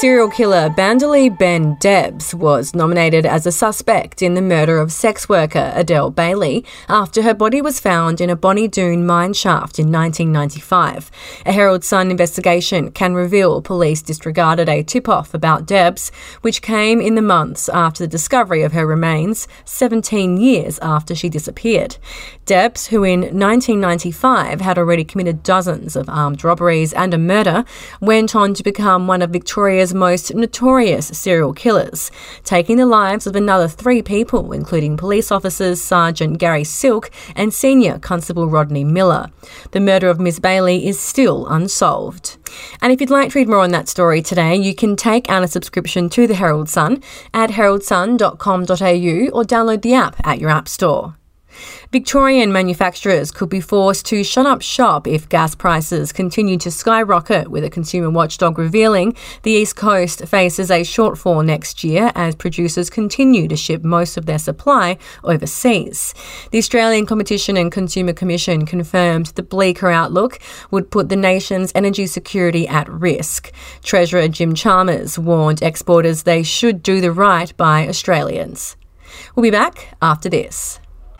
Serial killer Bandali Ben Debs was nominated as a suspect in the murder of sex worker Adele Bailey after her body was found in a Bonnie Doon mine shaft in 1995. A Herald Sun investigation can reveal police disregarded a tip off about Debs, which came in the months after the discovery of her remains, 17 years after she disappeared. Debs, who in 1995 had already committed dozens of armed robberies and a murder, went on to become one of Victoria's most notorious serial killers, taking the lives of another three people, including police officers Sergeant Gary Silk and Senior Constable Rodney Miller. The murder of Miss Bailey is still unsolved. And if you'd like to read more on that story today, you can take out a subscription to the Herald Sun at heraldsun.com.au or download the app at your app store. Victorian manufacturers could be forced to shut up shop if gas prices continue to skyrocket, with a consumer watchdog revealing the East Coast faces a shortfall next year as producers continue to ship most of their supply overseas. The Australian Competition and Consumer Commission confirmed the bleaker outlook would put the nation's energy security at risk. Treasurer Jim Chalmers warned exporters they should do the right by Australians. We'll be back after this.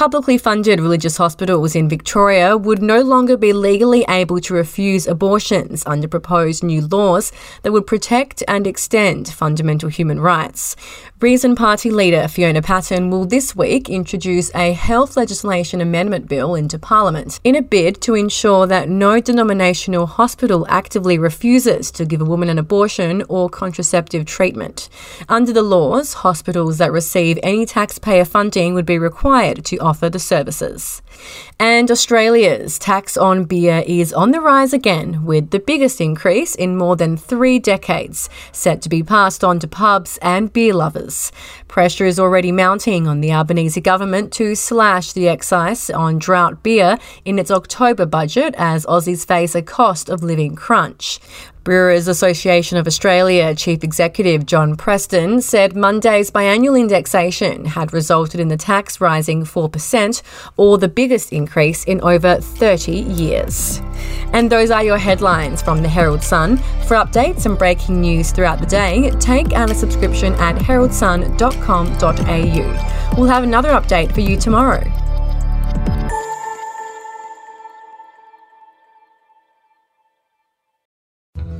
Publicly funded religious hospitals in Victoria would no longer be legally able to refuse abortions under proposed new laws that would protect and extend fundamental human rights. Reason Party leader Fiona Patten will this week introduce a health legislation amendment bill into Parliament in a bid to ensure that no denominational hospital actively refuses to give a woman an abortion or contraceptive treatment. Under the laws, hospitals that receive any taxpayer funding would be required to offer the services. And Australia's tax on beer is on the rise again, with the biggest increase in more than three decades, set to be passed on to pubs and beer lovers. Pressure is already mounting on the Albanese government to slash the excise on drought beer in its October budget as Aussies face a cost of living crunch. Brewers Association of Australia Chief Executive John Preston said Monday's biannual indexation had resulted in the tax rising 4%, or the biggest increase in over 30 years. And those are your headlines from the Herald Sun. For updates and breaking news throughout the day, take out a subscription at heraldsun.com.au. We'll have another update for you tomorrow.